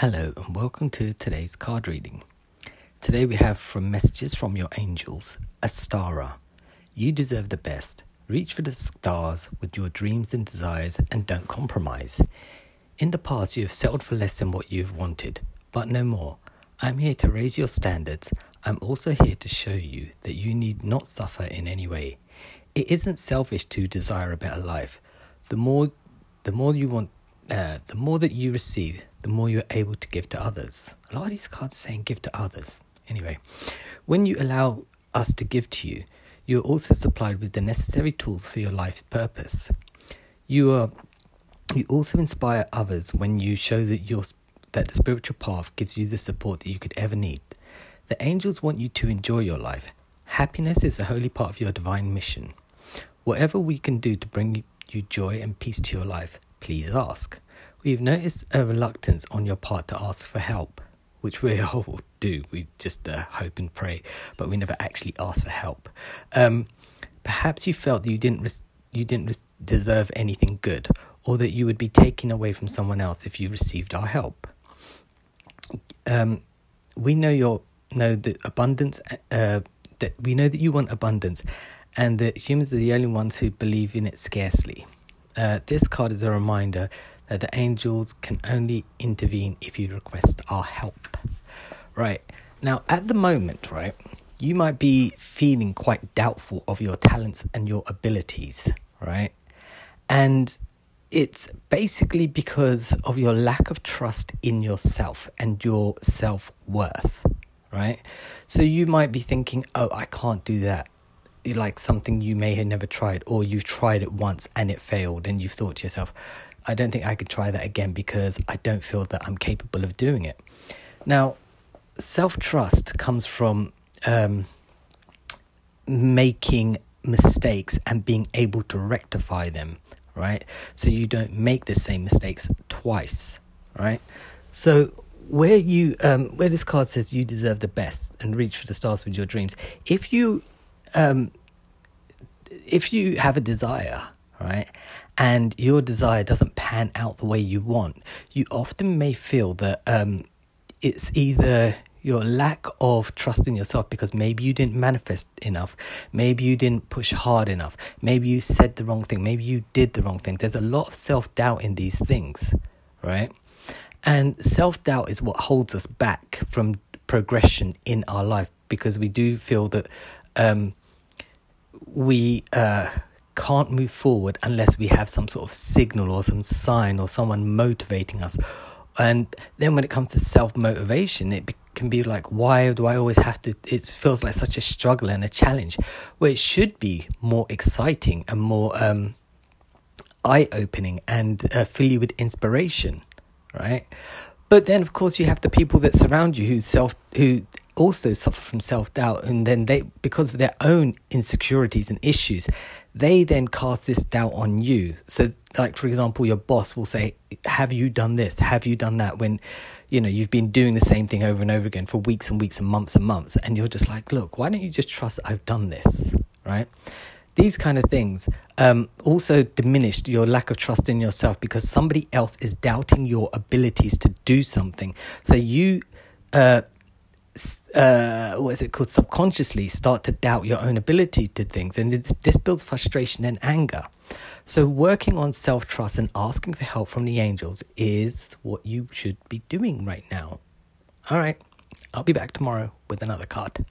Hello, and welcome to today's card reading. Today we have from Messages from Your Angels, Astara. You deserve the best. Reach for the stars with your dreams and desires and don't compromise. In the past, you have settled for less than what you've wanted, but no more. I'm here to raise your standards. I'm also here to show you that you need not suffer in any way. It isn't selfish to desire a better life. The more the more you want uh, the more that you receive, the more you're able to give to others. A lot of these cards saying give to others. Anyway, when you allow us to give to you, you are also supplied with the necessary tools for your life's purpose. You are you also inspire others when you show that your that the spiritual path gives you the support that you could ever need. The angels want you to enjoy your life. Happiness is a holy part of your divine mission. Whatever we can do to bring you joy and peace to your life, please ask. We've noticed a reluctance on your part to ask for help, which we all do. We just uh, hope and pray, but we never actually ask for help. Um, perhaps you felt that you didn't res- you didn't res- deserve anything good, or that you would be taken away from someone else if you received our help. Um, we know your know that abundance. Uh, that we know that you want abundance, and that humans are the only ones who believe in it scarcely. Uh, this card is a reminder that the angels can only intervene if you request our help. Right. Now, at the moment, right, you might be feeling quite doubtful of your talents and your abilities, right? And it's basically because of your lack of trust in yourself and your self worth, right? So you might be thinking, oh, I can't do that like something you may have never tried or you've tried it once and it failed and you've thought to yourself i don't think i could try that again because i don't feel that i'm capable of doing it. Now self-trust comes from um, making mistakes and being able to rectify them right? So you don't make the same mistakes twice right? So where you um, where this card says you deserve the best and reach for the stars with your dreams if you um, if you have a desire, right, and your desire doesn't pan out the way you want, you often may feel that um, it's either your lack of trust in yourself because maybe you didn't manifest enough, maybe you didn't push hard enough, maybe you said the wrong thing, maybe you did the wrong thing. There's a lot of self doubt in these things, right? And self doubt is what holds us back from progression in our life because we do feel that um, we uh, can't move forward unless we have some sort of signal or some sign or someone motivating us. And then when it comes to self motivation, it can be like, why do I always have to? It feels like such a struggle and a challenge, where it should be more exciting and more um, eye opening and uh, fill you with inspiration, right? But then, of course, you have the people that surround you who self who also suffer from self doubt, and then they, because of their own insecurities and issues, they then cast this doubt on you. So, like for example, your boss will say, "Have you done this? Have you done that?" When you know you've been doing the same thing over and over again for weeks and weeks and months and months, and you're just like, "Look, why don't you just trust I've done this?" Right? These kind of things um, also diminished your lack of trust in yourself because somebody else is doubting your abilities to do something. So you uh, uh, what is it called subconsciously start to doubt your own ability to things. And this builds frustration and anger. So working on self-trust and asking for help from the angels is what you should be doing right now. All right. I'll be back tomorrow with another card